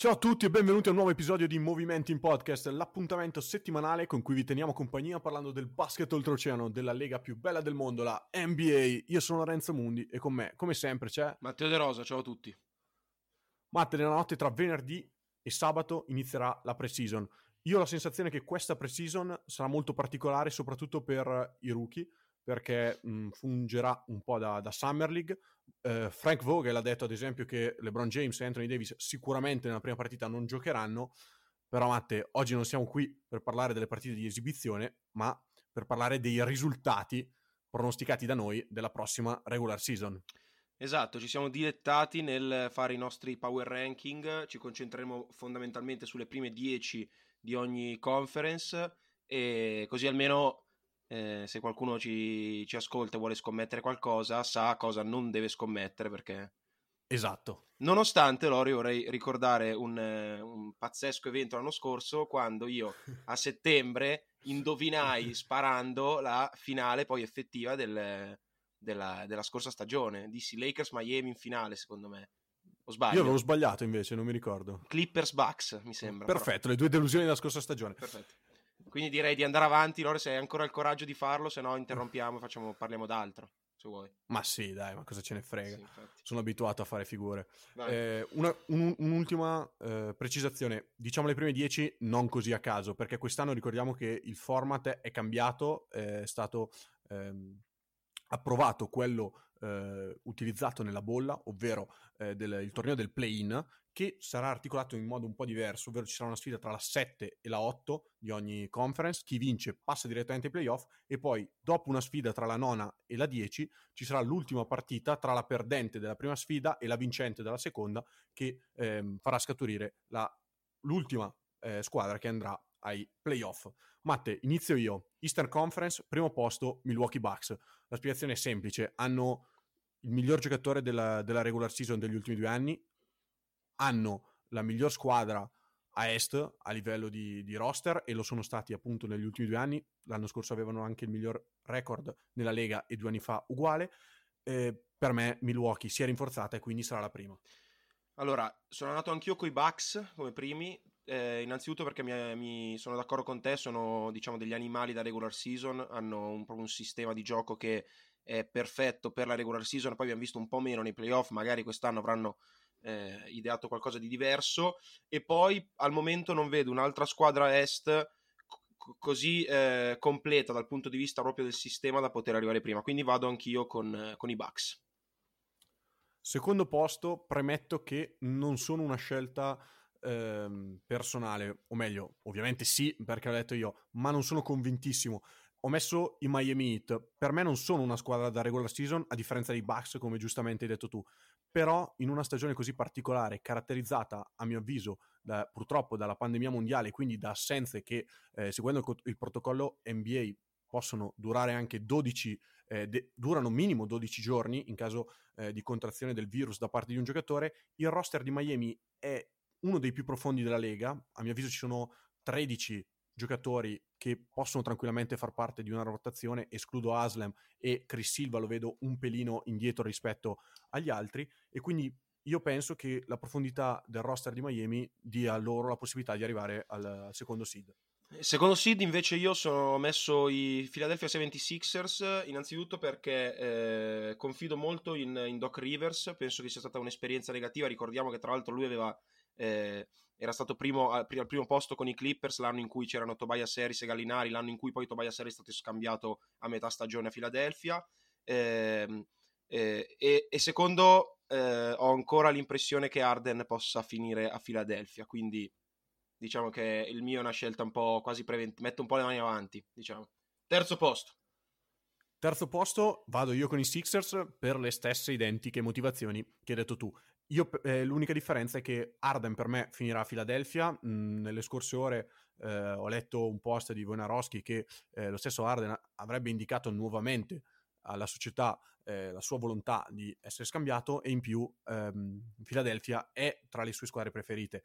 Ciao a tutti e benvenuti a un nuovo episodio di Movimenti in Podcast, l'appuntamento settimanale con cui vi teniamo compagnia parlando del basket oltreoceano, della lega più bella del mondo, la NBA. Io sono Lorenzo Mundi e con me, come sempre, c'è Matteo De Rosa, ciao a tutti. Matte. Nella notte tra venerdì e sabato inizierà la pre-season. Io ho la sensazione che questa pre-season sarà molto particolare, soprattutto per i rookie, perché mh, fungerà un po' da, da Summer League. Eh, Frank Vogel ha detto, ad esempio, che LeBron James e Anthony Davis sicuramente nella prima partita non giocheranno. Però, Matte, oggi non siamo qui per parlare delle partite di esibizione, ma per parlare dei risultati pronosticati da noi della prossima regular season. Esatto, ci siamo dilettati nel fare i nostri power ranking, ci concentreremo fondamentalmente sulle prime 10 di ogni conference e così almeno eh, se qualcuno ci, ci ascolta e vuole scommettere qualcosa sa cosa non deve scommettere perché Esatto. Nonostante, Lori, vorrei ricordare un, un pazzesco evento l'anno scorso quando io a settembre indovinai sparando la finale poi effettiva del- della, della scorsa stagione. Dissi Lakers Miami in finale, secondo me. O sbaglio? Io avevo sbagliato invece, non mi ricordo. Clippers Bucks, mi sembra. però. Perfetto, le due delusioni della scorsa stagione. Perfetto. Quindi direi di andare avanti, Lore, se hai ancora il coraggio di farlo, se no interrompiamo e facciamo- parliamo d'altro, se vuoi. Ma sì, dai, ma cosa ce ne frega? Sì. Sono abituato a fare figure. Eh, una- un- un'ultima eh, precisazione, diciamo le prime 10 non così a caso, perché quest'anno ricordiamo che il format è cambiato, è stato ehm, approvato quello eh, utilizzato nella bolla, ovvero eh, del- il torneo del play-in, che sarà articolato in modo un po' diverso, ovvero ci sarà una sfida tra la 7 e la 8 di ogni conference, chi vince passa direttamente ai playoff e poi dopo una sfida tra la nona e la 10 ci sarà l'ultima partita tra la perdente della prima sfida e la vincente della seconda che ehm, farà scaturire la- l'ultima eh, squadra che andrà ai playoff. Matte, inizio io. Eastern Conference, primo posto, Milwaukee Bucks. La spiegazione è semplice, hanno il miglior giocatore della, della regular season degli ultimi due anni, hanno la miglior squadra a est a livello di, di roster e lo sono stati appunto negli ultimi due anni. L'anno scorso avevano anche il miglior record nella Lega e due anni fa uguale. Eh, per me Milwaukee si è rinforzata e quindi sarà la prima. Allora, sono andato anch'io con i Bucks come primi, eh, innanzitutto perché mi, mi- sono d'accordo con te, sono diciamo degli animali da regular season, hanno un, un sistema di gioco che è perfetto per la regular season, poi abbiamo visto un po' meno nei playoff, magari quest'anno avranno eh, ideato qualcosa di diverso e poi al momento non vedo un'altra squadra est co- così eh, completa dal punto di vista proprio del sistema da poter arrivare prima, quindi vado anch'io con, con i Bucks. Secondo posto, premetto che non sono una scelta ehm, personale, o meglio, ovviamente sì, perché l'ho detto io, ma non sono convintissimo. Ho messo i Miami Heat. Per me non sono una squadra da regular season, a differenza dei Bucks, come giustamente hai detto tu. Però in una stagione così particolare, caratterizzata, a mio avviso, da- purtroppo dalla pandemia mondiale, quindi da assenze che, eh, seguendo il, il protocollo NBA, possono durare anche 12, eh, de- durano minimo 12 giorni in caso eh, di contrazione del virus da parte di un giocatore, il roster di Miami è uno dei più profondi della Lega. A mio avviso ci sono 13 giocatori che possono tranquillamente far parte di una rotazione, escludo Aslem e Chris Silva lo vedo un pelino indietro rispetto agli altri e quindi io penso che la profondità del roster di Miami dia loro la possibilità di arrivare al, secondo seed. Secondo seed invece io sono messo i Philadelphia 76ers innanzitutto perché eh, confido molto in, in Doc Rivers, penso che sia stata un'esperienza negativa, ricordiamo che tra l'altro lui aveva, eh, era stato primo, al, primo posto con i Clippers l'anno in cui c'erano Tobias Harris e Gallinari, l'anno in cui poi Tobias Harris è stato scambiato a metà stagione a Philadelphia Ehm, eh, e, e secondo eh, ho ancora l'impressione che Arden possa finire a Philadelphia, quindi diciamo che il mio è una scelta un po' quasi preventiva, metto un po' le mani avanti, diciamo. Terzo posto. Terzo posto vado io con i Sixers per le stesse identiche motivazioni che hai detto tu. Io, eh, l'unica differenza è che Arden per me finirà a Filadelfia. Mm, nelle scorse ore eh, ho letto un post di Wojnarowski che eh, lo stesso Arden avrebbe indicato nuovamente alla società eh, la sua volontà di essere scambiato e in più ehm, è tra le sue squadre preferite.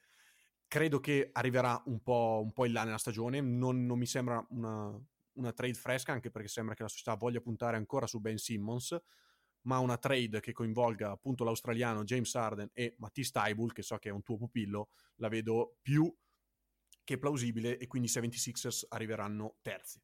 Credo che arriverà un po', un po in là nella stagione, non, non mi sembra una, una, trade fresca anche perché sembra che la società voglia puntare ancora su Ben Simmons, ma una trade che coinvolga appunto l'australiano James Arden e Matisse Taibul, che so che è un tuo pupillo, la vedo più che plausibile e quindi i 76ers arriveranno terzi.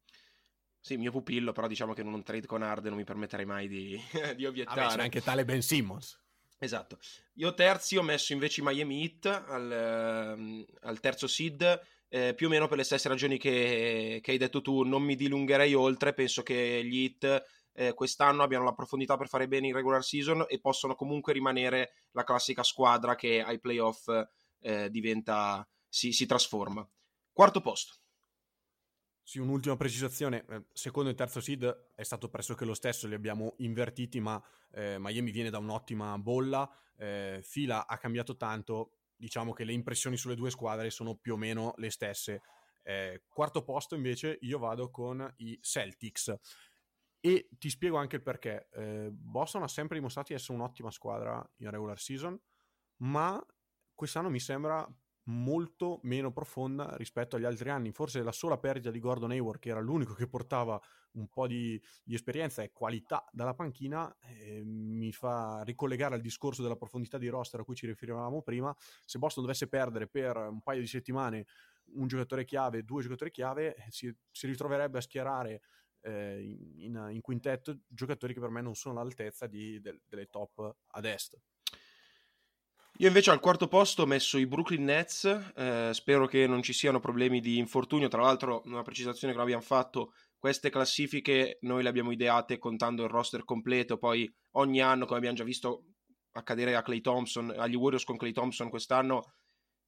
Sì, mio pupillo, però diciamo che in un trade con Arden non mi permetterei mai di, di obiettare. Beh, c'è anche tale Ben Simmons. Esatto. Io terzi ho messo invece i Miami Heat al, ehm, al terzo seed, eh, più o meno per le stesse ragioni che, che, hai detto tu. Non mi dilungherei oltre, penso che gli Heat eh, quest'anno abbiano la profondità per fare bene in regular season e possono comunque rimanere la classica squadra che ai playoff eh, diventa, si, si trasforma. Quarto posto. Sì, un'ultima precisazione. Eh, secondo e terzo seed è stato pressoché lo stesso, li abbiamo invertiti, ma eh, Miami viene da un'ottima bolla. Eh, Fila ha cambiato tanto. Diciamo che le impressioni sulle due squadre sono più o meno le stesse. Eh, quarto posto invece io vado con i Celtics. E ti spiego anche il perché. Eh, Boston ha sempre dimostrato di essere un'ottima squadra in regular season, ma quest'anno mi sembra molto meno profonda rispetto agli altri anni. Forse la sola perdita di Gordon Hayward, che era l'unico che portava un po' di, di esperienza e qualità dalla panchina, eh, mi fa ricollegare al discorso della profondità di roster a cui ci riferivamo prima. Se Boston dovesse perdere per un paio di settimane un giocatore chiave, due giocatori chiave, si, si ritroverebbe a schierare eh, in, in, quintetto giocatori che per me non sono all'altezza di, de, delle top ad est. Io invece al quarto posto ho messo i Brooklyn Nets, eh, spero che non ci siano problemi di infortunio, tra l'altro una precisazione che non abbiamo fatto, queste classifiche noi le abbiamo ideate contando il roster completo, poi ogni anno come abbiamo già visto accadere a Clay Thompson, agli Warriors con Clay Thompson quest'anno,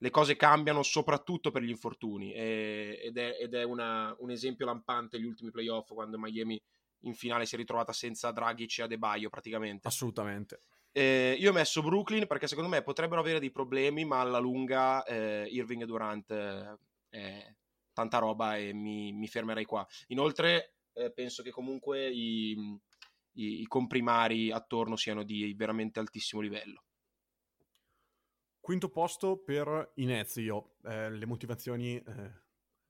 le cose cambiano soprattutto per gli infortuni e, ed è, ed è una, un esempio lampante gli ultimi playoff quando Miami in finale si è ritrovata senza Dragic e Adebayo praticamente. Assolutamente. Eh, io ho messo Brooklyn perché secondo me potrebbero avere dei problemi, ma alla lunga eh, Irving e Durant eh, è tanta roba e mi, mi fermerei qua. Inoltre eh, penso che comunque i, i, i, comprimari attorno siano di veramente altissimo livello. Quinto posto per i Nets, io. Eh, le motivazioni eh,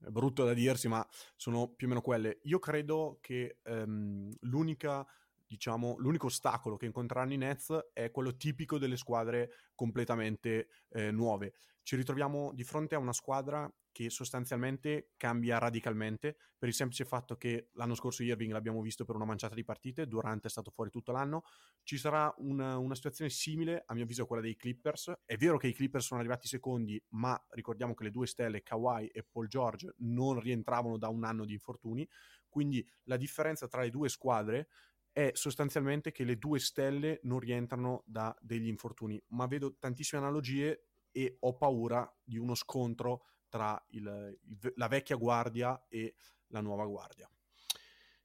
è brutto da dirsi, ma sono più o meno quelle. Io credo che ehm, l'unica diciamo, l'unico ostacolo che incontreranno i Nets è quello tipico delle squadre completamente eh, nuove. Ci ritroviamo di fronte a una squadra che sostanzialmente cambia radicalmente per il semplice fatto che l'anno scorso Irving l'abbiamo visto per una manciata di partite, Durante è stato fuori tutto l'anno, ci sarà una, una, situazione simile a mio avviso a quella dei Clippers, è vero che i Clippers sono arrivati secondi, ma ricordiamo che le due stelle Kawhi e Paul George non rientravano da un anno di infortuni, quindi la differenza tra le due squadre è sostanzialmente che le due stelle non rientrano da degli infortuni, ma vedo tantissime analogie e ho paura di uno scontro tra il, il, la vecchia guardia e la nuova guardia.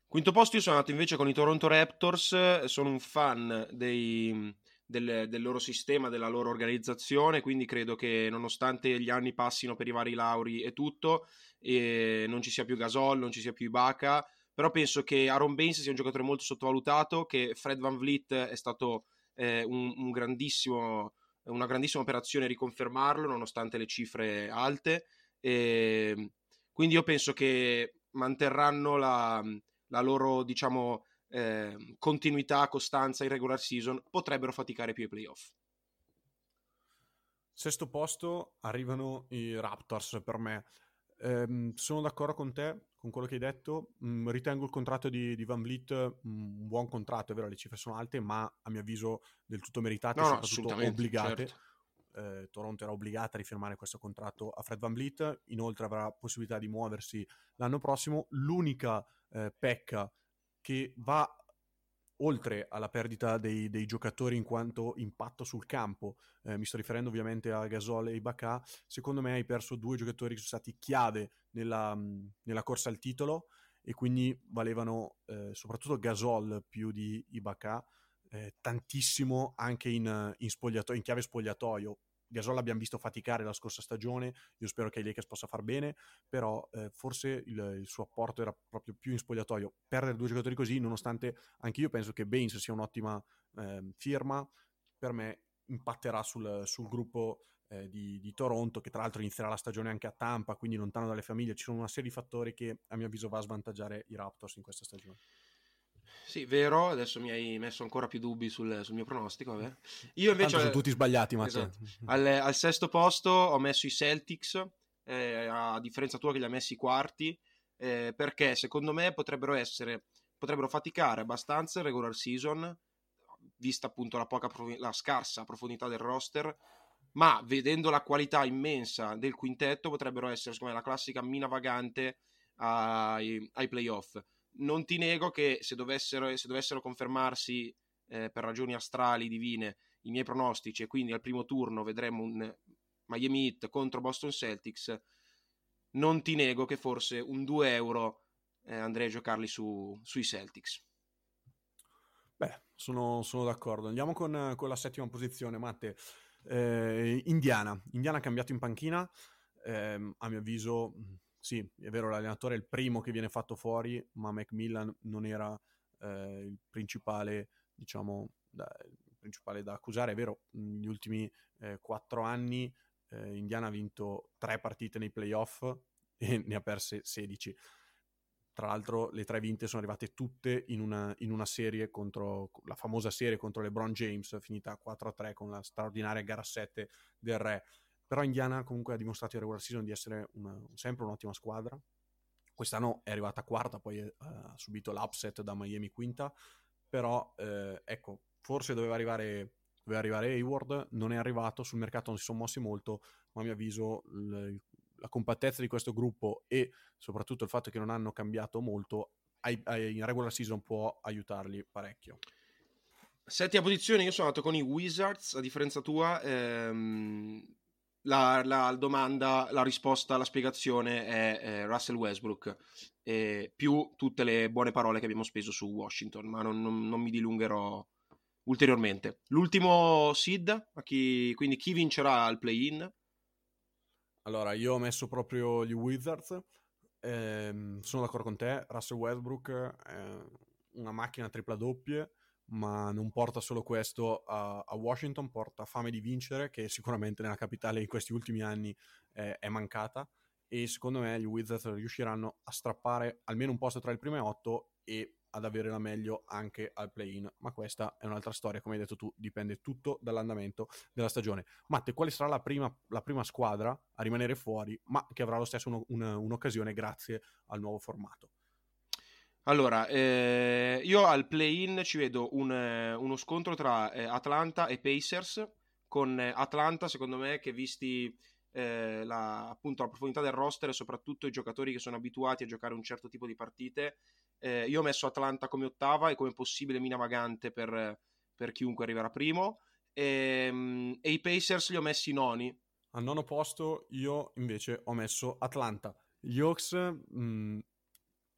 Quinto posto io sono andato invece con i Toronto Raptors, sono un fan dei, del, del, loro sistema, della loro organizzazione, quindi credo che nonostante gli anni passino per i vari lauri e tutto, e non ci sia più Gasol, non ci sia più Ibaka, però penso che Aaron Baines sia un giocatore molto sottovalutato, che Fred Van Vliet è stato eh, un, un grandissimo, una grandissima operazione riconfermarlo nonostante le cifre alte. E ehm, quindi io penso che manterranno la, la loro, diciamo, eh, continuità, costanza in regular season, potrebbero faticare più i playoff. Sesto posto arrivano i Raptors per me. Eh, sono d'accordo con te, con quello che hai detto. Mm, ritengo il contratto di, di Van Vliet mm, un buon contratto, è vero, le cifre sono alte, ma a mio avviso del tutto meritate, no, soprattutto obbligate. Certo. Eh, Toronto era obbligata a rifirmare questo contratto a Fred Van Vliet, inoltre avrà possibilità di muoversi l'anno prossimo. L'unica eh, pecca che va oltre alla perdita dei, dei, giocatori in quanto impatto sul campo, eh, mi sto riferendo ovviamente a Gasol e Ibaka, secondo me hai perso due giocatori che sono stati chiave nella, nella corsa al titolo e quindi valevano eh, soprattutto Gasol più di Ibaka eh, tantissimo anche in, in, in chiave spogliatoio Gasol l'abbiamo visto faticare la scorsa stagione, io spero che i Lakers possa far bene, però eh, forse il, il, suo apporto era proprio più in spogliatoio. Perdere due giocatori così, nonostante anche io penso che Baines sia un'ottima eh, firma, per me impatterà sul, sul gruppo eh, di, di, Toronto, che tra l'altro inizierà la stagione anche a Tampa, quindi lontano dalle famiglie. Ci sono una serie di fattori che a mio avviso va a svantaggiare i Raptors in questa stagione. Sì, vero, adesso mi hai messo ancora più dubbi sul, sul mio pronostico. Vabbè. Io invece... Tanto sono tutti sbagliati, Matteo. Esatto. Al, al, sesto posto ho messo i Celtics, eh, a differenza tua che li ha messi quarti, eh, perché secondo me potrebbero essere, potrebbero faticare abbastanza il regular season, vista appunto la, poca, la scarsa profondità del roster, ma vedendo la qualità immensa del quintetto potrebbero essere secondo me la classica mina vagante ai, ai playoff non ti nego che se dovessero, se dovessero confermarsi eh, per ragioni astrali divine i miei pronostici e quindi al primo turno vedremo un Miami Heat contro Boston Celtics, non ti nego che forse un 2 euro eh, andrei a giocarli su, sui Celtics. Beh, sono, sono d'accordo. Andiamo con, con, la settima posizione, Matte. Eh, Indiana. Indiana ha cambiato in panchina. Eh, a mio avviso sì, è vero, l'allenatore è il primo che viene fatto fuori, ma Macmillan non era eh, il principale, diciamo, da, il principale da accusare. È vero, negli ultimi eh, quattro anni eh, Indiana ha vinto tre partite nei playoff e ne ha perse 16. Tra l'altro le tre vinte sono arrivate tutte in una, in una serie contro la famosa serie contro LeBron James, finita 4-3 con la straordinaria gara 7 del Re. Però Indiana comunque ha dimostrato in regular season di essere una, sempre un'ottima squadra. Quest'anno è arrivata quarta, poi eh, ha subito l'upset da Miami quinta. Però eh, ecco, forse doveva arrivare, doveva arrivare Hayward, non è arrivato, sul mercato non si sono mossi molto, ma a mio avviso l- la compattezza di questo gruppo e soprattutto il fatto che non hanno cambiato molto ai, ai, in regular season può aiutarli parecchio. Settima posizione, io sono andato con i Wizards, a differenza tua, ehm, la, la, domanda, la risposta, la spiegazione è, è Russell Westbrook, eh, più tutte le buone parole che abbiamo speso su Washington, ma non, non, non mi dilungherò ulteriormente. L'ultimo seed, chi, quindi chi vincerà il play-in? Allora, io ho messo proprio gli Wizards, eh, sono d'accordo con te, Russell Westbrook è una macchina tripla doppie, ma non porta solo questo a, a, Washington, porta fame di vincere, che sicuramente nella capitale in questi ultimi anni eh, è mancata. E secondo me gli Wizards riusciranno a strappare almeno un posto tra il primo e otto e ad avere la meglio anche al play-in. Ma questa è un'altra storia, come hai detto tu, dipende tutto dall'andamento della stagione. Matte, quale sarà la prima, la prima squadra a rimanere fuori, ma che avrà lo stesso un, un, un'occasione grazie al nuovo formato? Allora, eh, io al play-in ci vedo un, eh, uno scontro tra eh, Atlanta e Pacers, con eh, Atlanta, secondo me, che visti eh, la, appunto, la profondità del roster e soprattutto i giocatori che sono abituati a giocare un certo tipo di partite, io ho messo Atlanta come ottava e come possibile mina vagante per, per chiunque arriverà primo, e, ehm, e i Pacers li ho messi noni. Al nono posto io invece ho messo Atlanta. Gli Hawks... Mh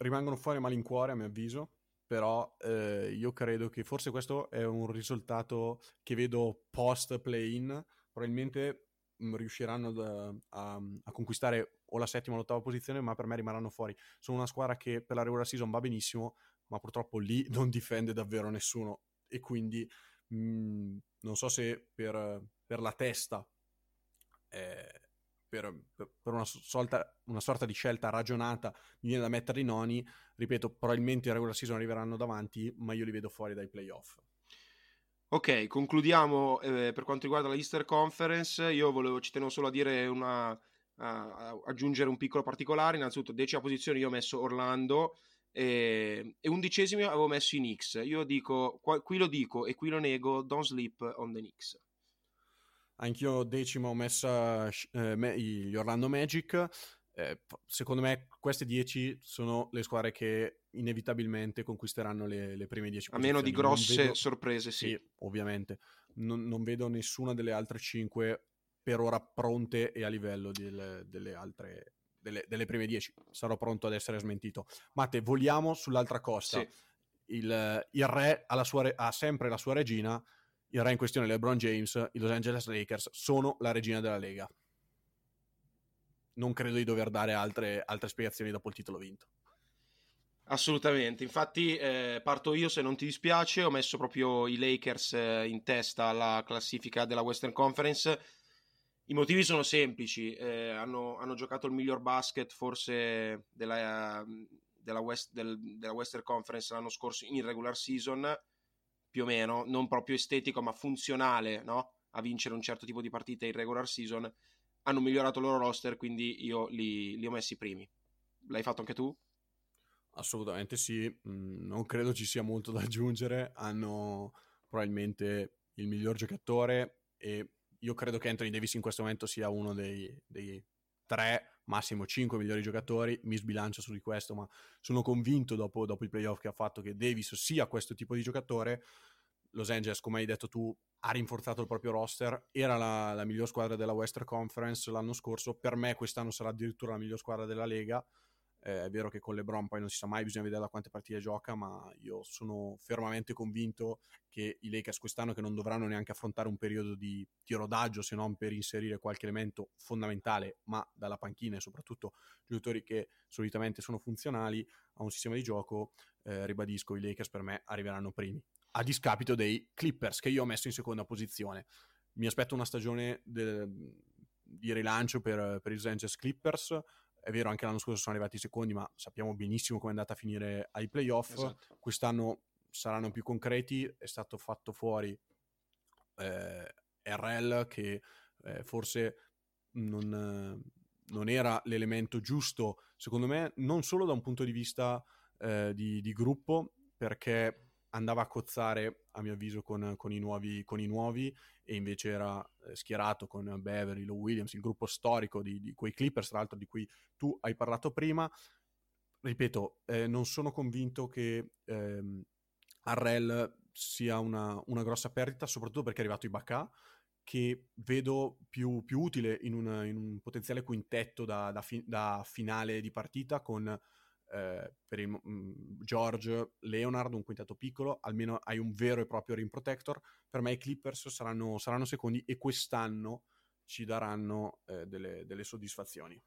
rimangono fuori a malincuore a mio avviso, però eh, io credo che forse questo è un risultato che vedo post play-in, probabilmente mh, mm, riusciranno da, a, a, conquistare o la settima o l'ottava posizione, ma per me rimarranno fuori. Sono una squadra che per la regular season va benissimo, ma purtroppo lì non difende davvero nessuno e quindi mh, mm, non so se per, per la testa eh, per, per una, sorta, una, sorta, di scelta ragionata mi viene da metterli noni, ripeto, probabilmente in regular season arriveranno davanti, ma io li vedo fuori dai playoff. Ok, concludiamo eh, per quanto riguarda la Easter Conference, io volevo, ci tenevo solo a dire una, a, aggiungere un piccolo particolare, innanzitutto decima posizione io ho messo Orlando e, e undicesimo avevo messo i Knicks, io dico, qua, qui lo dico e qui lo nego, don't sleep on the Knicks. Anch'io decimo ho messo eh, gli Orlando Magic. eh, secondo me queste 10 sono le squadre che inevitabilmente conquisteranno le, le prime 10 A meno di grosse vedo... sorprese, sì. sì ovviamente. Non, non, vedo nessuna delle altre 5 per ora pronte e a livello delle, delle altre delle, delle, prime 10. Sarò pronto ad essere smentito. Matte, voliamo sull'altra costa. Sì. Il, il, re ha, sua, ha sempre la sua regina. Il re in questione, LeBron James, i Los Angeles Lakers, sono la regina della Lega. Non credo di dover dare altre, altre spiegazioni dopo il titolo vinto. Assolutamente, infatti eh, parto io se non ti dispiace, ho messo proprio i Lakers eh, in testa alla classifica della Western Conference. I motivi sono semplici, eh, hanno, hanno, giocato il miglior basket forse della, della, West, del, della, Western Conference l'anno scorso in regular season, più o meno, non proprio estetico ma funzionale no? a vincere un certo tipo di partita in regular season hanno migliorato il loro roster, quindi io li, li ho messi primi. L'hai fatto anche tu? Assolutamente sì, mm, non credo ci sia molto da aggiungere, hanno probabilmente il miglior giocatore e io credo che Anthony Davis in questo momento sia uno dei, dei tre, massimo cinque migliori giocatori, mi sbilancio su di questo, ma sono convinto dopo, dopo i playoff che ha fatto che Davis sia questo tipo di giocatore, Los Angeles, come hai detto tu, ha rinforzato il proprio roster, era la, la, miglior squadra della Western Conference l'anno scorso, per me quest'anno sarà addirittura la miglior squadra della Lega. Eh, è vero che con LeBron poi non si sa mai, bisogna vedere da quante partite gioca, ma io sono fermamente convinto che i Lakers quest'anno, che non dovranno neanche affrontare un periodo di, di rodaggio se non per inserire qualche elemento fondamentale, ma dalla panchina e soprattutto giocatori che solitamente sono funzionali a un sistema di gioco, eh, ribadisco, i Lakers per me arriveranno primi a discapito dei Clippers che io ho messo in seconda posizione. Mi aspetto una stagione de- di rilancio per, per i Los Clippers. È vero, anche l'anno scorso sono arrivati secondi, ma sappiamo benissimo come è andata a finire ai playoff. Esatto. Quest'anno saranno più concreti. È stato fatto fuori eh, RL che eh, forse non, non, era l'elemento giusto, secondo me, non solo da un punto di vista eh, di, di gruppo, perché andava a cozzare, a mio avviso, con, con, i, nuovi, con i, nuovi, e invece era eh, schierato con Beverly, Low Williams, il gruppo storico di, di, quei Clippers, tra l'altro di cui tu hai parlato prima. Ripeto, eh, non sono convinto che ehm, Arrel sia una, una, grossa perdita, soprattutto perché è arrivato Ibaka, che vedo più, più utile in un, in un, potenziale quintetto da, da, fi, da finale di partita con eh, per il, mh, mm, George Leonard, un quintetto piccolo, almeno hai un vero e proprio rim protector. Per me i Clippers saranno, saranno secondi e quest'anno ci daranno eh, delle, delle soddisfazioni.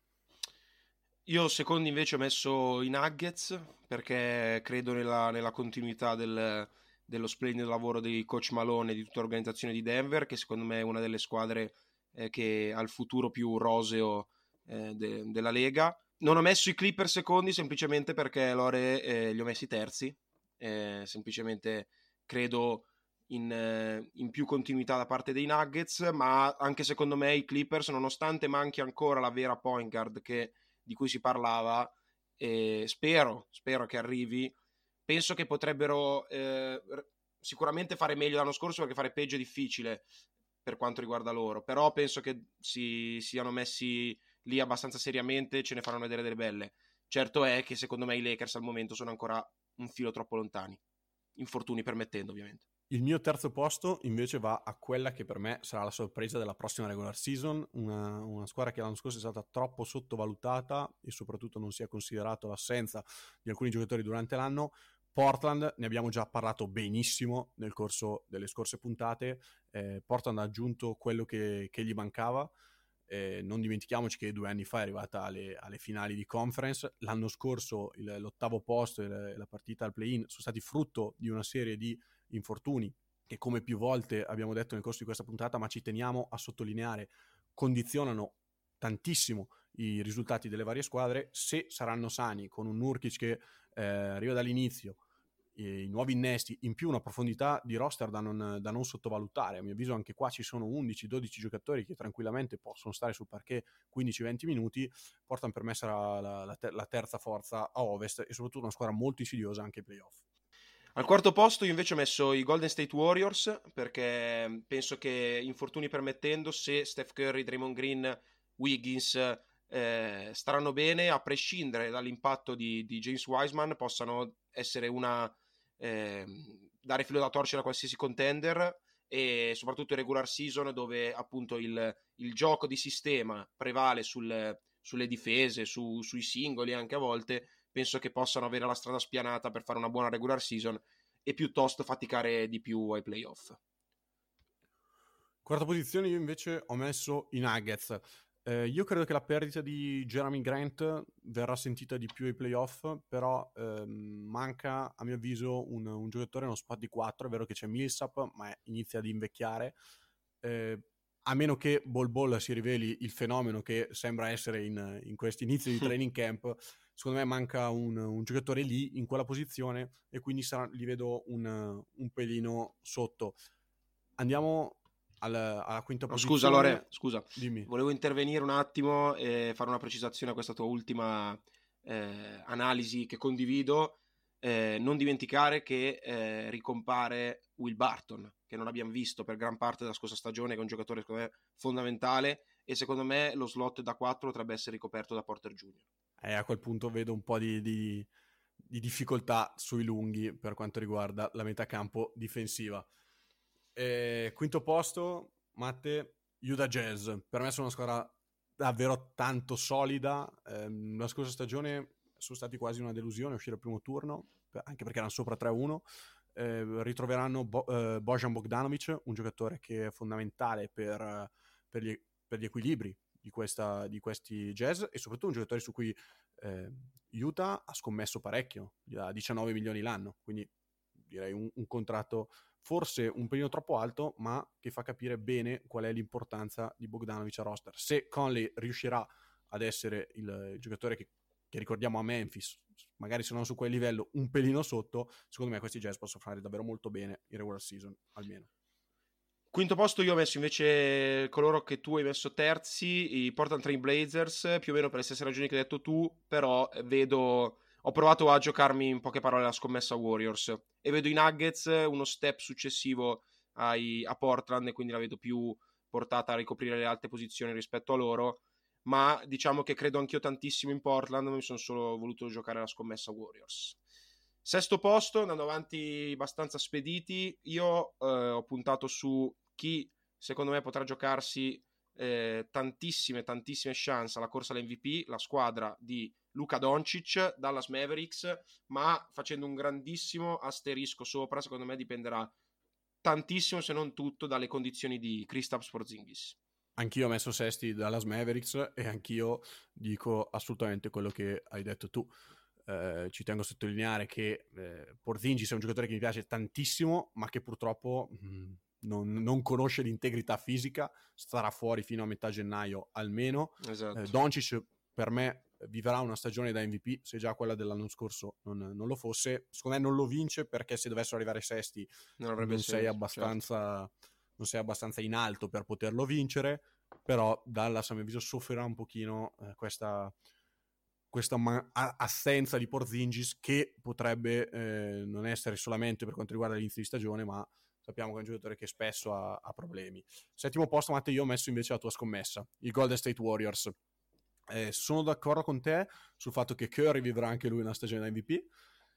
Io secondi invece ho messo i Nuggets perché credo nella, nella continuità del, dello splendido lavoro di coach Malone e di tutta l'organizzazione di Denver, che secondo me è una delle squadre eh, che ha il futuro più roseo eh, de, della Lega. Non ho messo i Clipper secondi semplicemente perché Lore eh, li ho messi terzi. Eh, semplicemente credo in, eh, in, più continuità da parte dei Nuggets, ma anche secondo me i Clippers, nonostante manchi ancora la vera point guard che, di cui si parlava, spero, spero che arrivi. Penso che potrebbero eh, sicuramente fare meglio l'anno scorso perché fare peggio è difficile per quanto riguarda loro, però penso che si siano messi lì abbastanza seriamente ce ne faranno vedere delle belle. Certo è che secondo me i Lakers al momento sono ancora un filo troppo lontani, infortuni permettendo ovviamente. Il mio terzo posto invece va a quella che per me sarà la sorpresa della prossima regular season, una, una, squadra che l'anno scorso è stata troppo sottovalutata e soprattutto non si è considerato l'assenza di alcuni giocatori durante l'anno. Portland, ne abbiamo già parlato benissimo nel corso delle scorse puntate, eh, Portland ha aggiunto quello che, che gli mancava, eh, non dimentichiamoci che due anni fa è arrivata alle, alle finali di conference. L'anno scorso il, l'ottavo posto e la, partita al play-in sono stati frutto di una serie di infortuni che, come più volte abbiamo detto nel corso di questa puntata, ma ci teniamo a sottolineare, condizionano tantissimo i risultati delle varie squadre. Se saranno sani, con un Nurkic che eh, arriva dall'inizio, i nuovi innesti, in più una profondità di roster da non, da non, sottovalutare. A mio avviso anche qua ci sono 11-12 giocatori che tranquillamente possono stare sul parquet 15-20 minuti, Portland per me sarà la, la, la, terza forza a ovest e soprattutto una squadra molto insidiosa anche ai playoff. Al quarto posto io invece ho messo i Golden State Warriors perché penso che infortuni permettendo se Steph Curry, Draymond Green, Wiggins eh, staranno bene a prescindere dall'impatto di, di James Wiseman, possano essere una eh, dare filo da torcere a qualsiasi contender e soprattutto in regular season dove appunto il, il gioco di sistema prevale sul, sulle difese, su, sui singoli anche a volte, penso che possano avere la strada spianata per fare una buona regular season e piuttosto faticare di più ai playoff. Quarta posizione io invece ho messo i Nuggets. Eh, io credo che la perdita di Jeremy Grant verrà sentita di più ai playoff, però ehm, manca a mio avviso un, un, giocatore nello spot di 4, è vero che c'è Millsap, ma inizia ad invecchiare. Eh, a meno che Bol Bol si riveli il fenomeno che sembra essere in, in questo inizio di training camp, secondo me manca un, un, giocatore lì in quella posizione e quindi sarà, li vedo un, un pelino sotto. Andiamo alla, alla quinta posizione. Scusa Lore, scusa, Dimmi. volevo intervenire un attimo e fare una precisazione a questa tua ultima eh, analisi che condivido. Eh, non dimenticare che eh, ricompare Will Barton, che non abbiamo visto per gran parte della scorsa stagione, che è un giocatore secondo me fondamentale e secondo me lo slot da 4 potrebbe essere ricoperto da Porter Jr. Eh, a quel punto vedo un po' di, di, di difficoltà sui lunghi per quanto riguarda la metà campo difensiva. E quinto posto, Matte, Utah Jazz. Per me sono una squadra davvero tanto solida. Eh, la scorsa stagione sono stati quasi una delusione uscire al primo turno, anche perché erano sopra 3-1. Eh, ritroveranno Bo- eh, Bojan Bogdanovic, un giocatore che è fondamentale per, per, gli, per gli, equilibri di, questa, di, questi jazz e soprattutto un giocatore su cui eh, Utah ha scommesso parecchio, da 19 milioni l'anno, quindi direi un, un contratto forse un pelino troppo alto, ma che fa capire bene qual è l'importanza di Bogdanovic a roster. Se Conley riuscirà ad essere il, il giocatore che, che, ricordiamo a Memphis, magari se non su quel livello, un pelino sotto, secondo me questi Jazz possono fare davvero molto bene in regular season, almeno. Quinto posto io ho messo invece coloro che tu hai messo terzi, i Portland Train Blazers, più o meno per le stesse ragioni che hai detto tu, però vedo ho provato a giocarmi in poche parole la scommessa Warriors e vedo i Nuggets uno step successivo ai, a Portland e quindi la vedo più portata a ricoprire le alte posizioni rispetto a loro. Ma diciamo che credo anch'io tantissimo in Portland mi sono solo voluto giocare la scommessa Warriors. Sesto posto andando avanti abbastanza spediti io eh, ho puntato su chi secondo me potrà giocarsi eh, tantissime tantissime chance alla corsa all'MVP la squadra di Luca Doncic, Dallas Mavericks, ma facendo un grandissimo asterisco sopra, secondo me dipenderà tantissimo, se non tutto, dalle condizioni di Kristaps Porzingis. Anch'io ho messo sesti Dallas Mavericks e anch'io dico assolutamente quello che hai detto tu. Eh, ci tengo a sottolineare che eh, Porzingis è un giocatore che mi piace tantissimo, ma che purtroppo mh, mm, non, non, conosce l'integrità fisica, starà fuori fino a metà gennaio almeno. Esatto. Eh, Doncic per me vivrà una stagione da MVP, se già quella dell'anno scorso non, non, lo fosse. Secondo me non lo vince perché se dovessero arrivare sesti non, non, sei, certo. abbastanza, certo. non sei abbastanza in alto per poterlo vincere, però Dallas a mio avviso soffrirà un pochino eh, questa, questa ma- assenza di Porzingis che potrebbe eh, non essere solamente per quanto riguarda l'inizio di stagione, ma sappiamo che è un giocatore che spesso ha, ha problemi. Settimo posto, Matteo, io ho messo invece la tua scommessa, i Golden State Warriors. Eh, sono d'accordo con te sul fatto che Curry vivrà anche lui una stagione da MVP.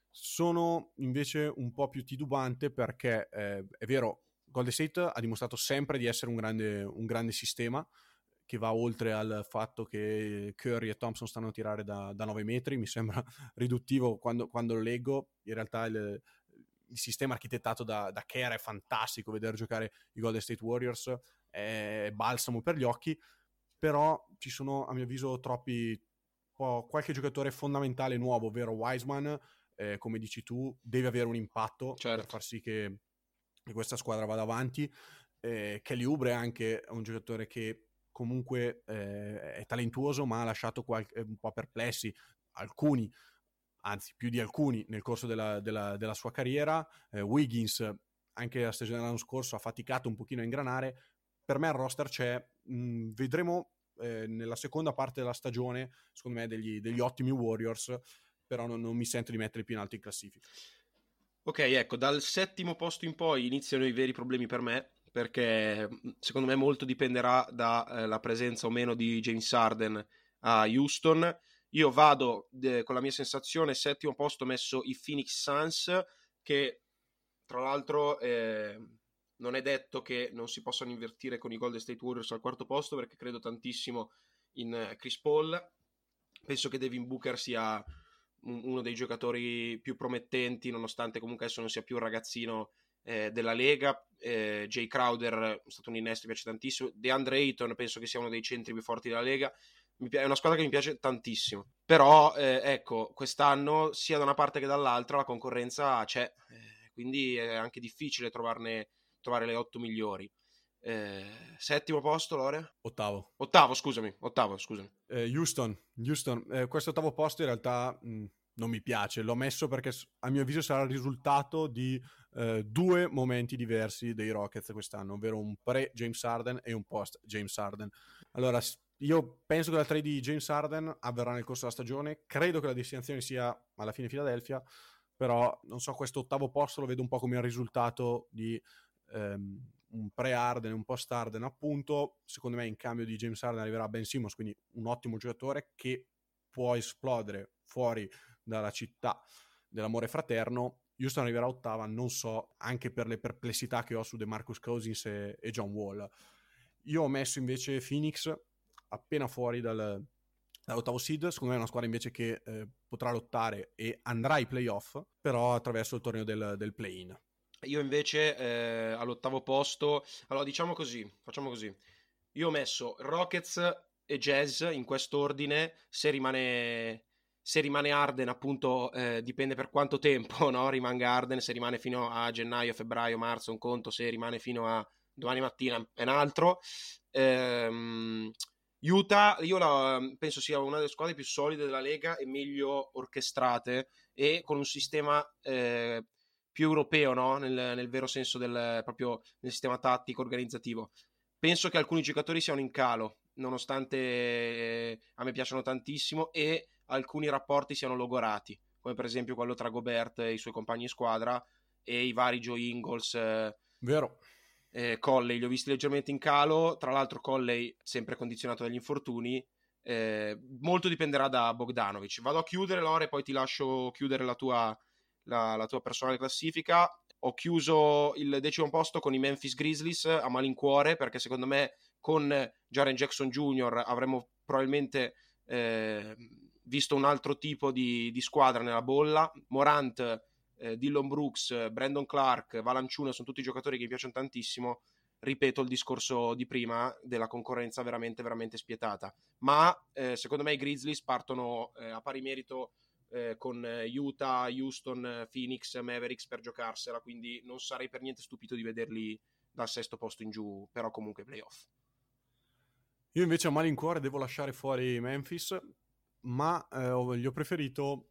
Sono invece un po' più titubante perché eh, è vero, Golden State ha dimostrato sempre di essere un grande, un grande, sistema che va oltre al fatto che Curry e Thompson stanno a tirare da, da 9 metri. Mi sembra riduttivo quando, quando lo leggo. In realtà il, il sistema architettato da, da Kerr è fantastico. Vedere giocare i Golden State Warriors è balsamo per gli occhi però ci sono a mio avviso troppi qualche giocatore fondamentale nuovo, ovvero Wiseman, eh, come dici tu, deve avere un impatto certo. per far sì che, questa squadra vada avanti. Eh, Kelly Ubre anche è un giocatore che comunque eh, è talentuoso, ma ha lasciato qualche, un po' perplessi alcuni, anzi più di alcuni, nel corso della, della, della sua carriera. Eh, Wiggins, anche la stagione dell'anno scorso, ha faticato un pochino a ingranare, per me il roster c'è, mh, mm, vedremo eh, nella seconda parte della stagione, secondo me, degli, degli ottimi Warriors, però non, non mi sento di metterli più in alto in classifica. Ok, ecco, dal settimo posto in poi iniziano i veri problemi per me, perché mm, secondo me molto dipenderà dalla eh, presenza o meno di James Harden a Houston. Io vado eh, con la mia sensazione, settimo posto ho messo i Phoenix Suns, che tra l'altro eh, non è detto che non si possano invertire con i Golden State Warriors al quarto posto, perché credo tantissimo in eh, Chris Paul. Penso che Devin Booker sia uno dei giocatori più promettenti, nonostante comunque adesso non sia più un ragazzino eh, della Lega. Eh, Jay Crowder stato un innesto, mi piace tantissimo. DeAndre Ayton penso che sia uno dei centri più forti della Lega. È una squadra che mi piace tantissimo. Però, eh, ecco, quest'anno, sia da una parte che dall'altra, la concorrenza c'è. Eh, quindi è anche difficile trovarne, trovare le otto migliori. Eh, settimo posto, Lore? Ottavo. Ottavo, scusami. Ottavo, scusami. Eh, Houston, Houston. Eh, questo ottavo posto in realtà mh, non mi piace. L'ho messo perché a mio avviso sarà il risultato di eh, due momenti diversi dei Rockets quest'anno, ovvero un pre-James Harden e un post-James Harden. Allora, io penso che la trade di James Harden avverrà nel corso della stagione. Credo che la destinazione sia alla fine Philadelphia, però non so, questo ottavo posto lo vedo un po' come il risultato di ehm, un pre-Harden e un post-Harden, appunto. Secondo me, in cambio di James Harden arriverà Ben Simmons, quindi un ottimo giocatore che può esplodere fuori dalla città dell'amore fraterno. Houston arriverà ottava, non so, anche per le perplessità che ho su DeMarcus Cousins e, e John Wall. Io ho messo invece Phoenix appena fuori dal, dall'ottavo seed, secondo me è una squadra invece che eh, potrà lottare e andrà ai playoff, però attraverso il torneo del, del play-in. Io invece eh, all'ottavo posto, allora diciamo così, facciamo così, io ho messo Rockets e Jazz in quest'ordine, se rimane se rimane Arden, appunto, eh, dipende per quanto tempo no? rimanga Arden, se rimane fino a gennaio, febbraio, marzo, un conto, se rimane fino a domani mattina è un altro. Ehm, Utah, io la, penso sia una delle squadre più solide della Lega e meglio orchestrate e con un sistema eh, più europeo, no? nel, nel, vero senso del proprio nel sistema tattico organizzativo. Penso che alcuni giocatori siano in calo, nonostante eh, a me piacciono tantissimo e alcuni rapporti siano logorati, come per esempio quello tra Gobert e i suoi compagni di squadra e i vari Joe Ingles. Eh, Vero. Eh, Colley li ho visti leggermente in calo, tra l'altro Colley sempre condizionato dagli infortuni. Eh, molto dipenderà da Bogdanovic. Vado a chiudere, Lore, e poi ti lascio chiudere la tua, la, la tua personale classifica. Ho chiuso il decimo posto con i Memphis Grizzlies a malincuore perché secondo me con Jaren Jackson Jr. avremmo probabilmente eh, visto un altro tipo di, di squadra nella bolla. Morant, eh, Dillon Brooks, Brandon Clark, Valanciunas sono tutti giocatori che mi piacciono tantissimo. Ripeto il discorso di prima della concorrenza veramente, veramente spietata. Ma eh, secondo me i Grizzlies partono eh, a pari merito eh, con Utah, Houston, Phoenix, Mavericks per giocarsela. Quindi non sarei per niente stupito di vederli dal sesto posto in giù, però comunque playoff. Io invece a malincuore devo lasciare fuori Memphis ma eh, gli ho preferito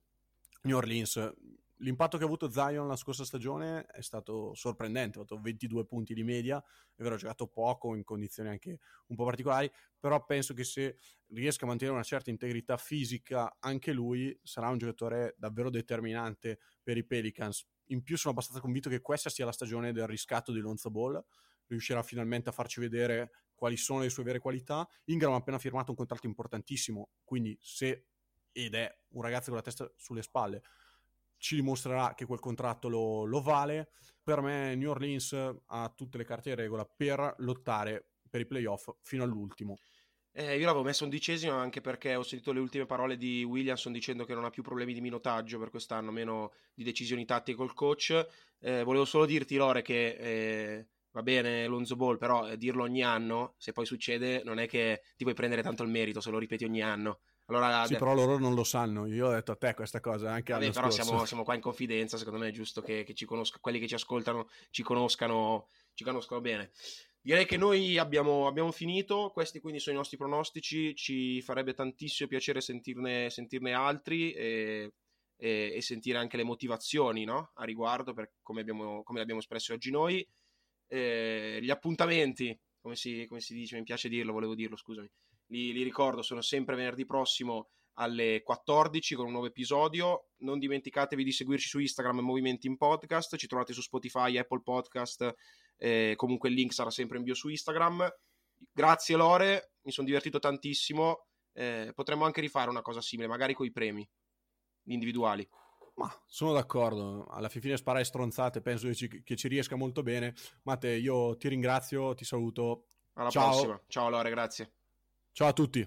New Orleans. L'impatto che ha avuto Zion la scorsa stagione è stato sorprendente, ha fatto 22 punti di media, è vero, ha giocato poco in condizioni anche un po' particolari, però penso che se riesca a mantenere una certa integrità fisica anche lui sarà un giocatore davvero determinante per i Pelicans. In più sono abbastanza convinto che questa sia la stagione del riscatto di Lonzo Ball, riuscirà finalmente a farci vedere quali sono le sue vere qualità. Ingram ha appena firmato un contratto importantissimo, quindi se ed è un ragazzo con la testa sulle spalle, ci dimostrerà che quel contratto lo, lo vale. Per me New Orleans ha tutte le carte in regola per lottare per i playoff fino all'ultimo. Eh, io l'avevo messo undicesimo anche perché ho sentito le ultime parole di Williamson dicendo che non ha più problemi di minutaggio per quest'anno, meno di decisioni tattiche col coach. Eh, volevo solo dirti, Lore, che eh, va bene Lonzo Ball, però eh, dirlo ogni anno, se poi succede, non è che ti puoi prendere tanto il merito se lo ripeti ogni anno. Allora, sì, de- però loro non lo sanno. Io ho detto a te questa cosa anche Vabbè, però siamo, siamo, qua in confidenza. Secondo me è giusto che, che ci conosca, quelli che ci ascoltano ci conoscano, ci conoscano bene. Direi che noi abbiamo, abbiamo, finito. Questi quindi sono i nostri pronostici. Ci farebbe tantissimo piacere sentirne, sentirne altri e, e, e, sentire anche le motivazioni no? a riguardo, per come, abbiamo, come le abbiamo espresse oggi noi eh, gli appuntamenti, come si, come si, dice, mi piace dirlo, volevo dirlo, scusami, li, li, ricordo, sono sempre venerdì prossimo alle 14 con un nuovo episodio. Non dimenticatevi di seguirci su Instagram Movimenti in Podcast, ci trovate su Spotify, Apple Podcast, eh, comunque il link sarà sempre in bio su Instagram. Grazie Lore, mi sono divertito tantissimo. eh, potremmo anche rifare una cosa simile, magari con i premi individuali. Ma sono d'accordo, alla fine sparare stronzate penso che ci, che ci riesca molto bene. Matte, io ti ringrazio, ti saluto. Alla Ciao. prossima. Ciao Lore, grazie. Ciao a tutti.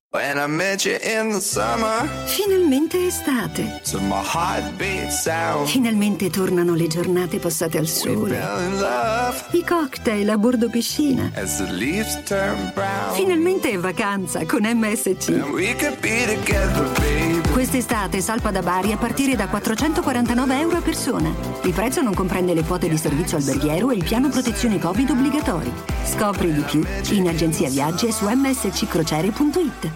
When I met you in the summer, Finalmente estate. to my heartbeat sound, Finalmente tornano le giornate passate al sole. fell in love I cocktail a bordo piscina. as the leaves turn brown. Finalmente è vacanza con MSC. And we could be together, baby. Quest'estate salpa da Bari a partire da 449 euro a persona. Il prezzo non comprende le quote di servizio alberghiero e il piano protezione Covid obbligatori. Scopri di più in agenzia viaggi e su msccrociere.it.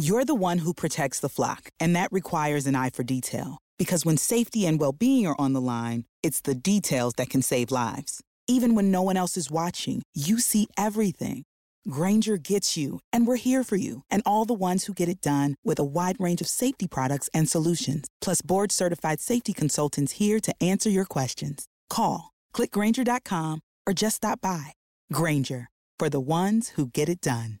You're the one who protects the flock, and that requires an eye for detail. Because when safety and well being are on the line, it's the details that can save lives. Even when no one else is watching, you see everything. Granger gets you, and we're here for you, and all the ones who get it done with a wide range of safety products and solutions, plus board certified safety consultants here to answer your questions. Call, clickgranger.com, or just stop by. Granger, for the ones who get it done.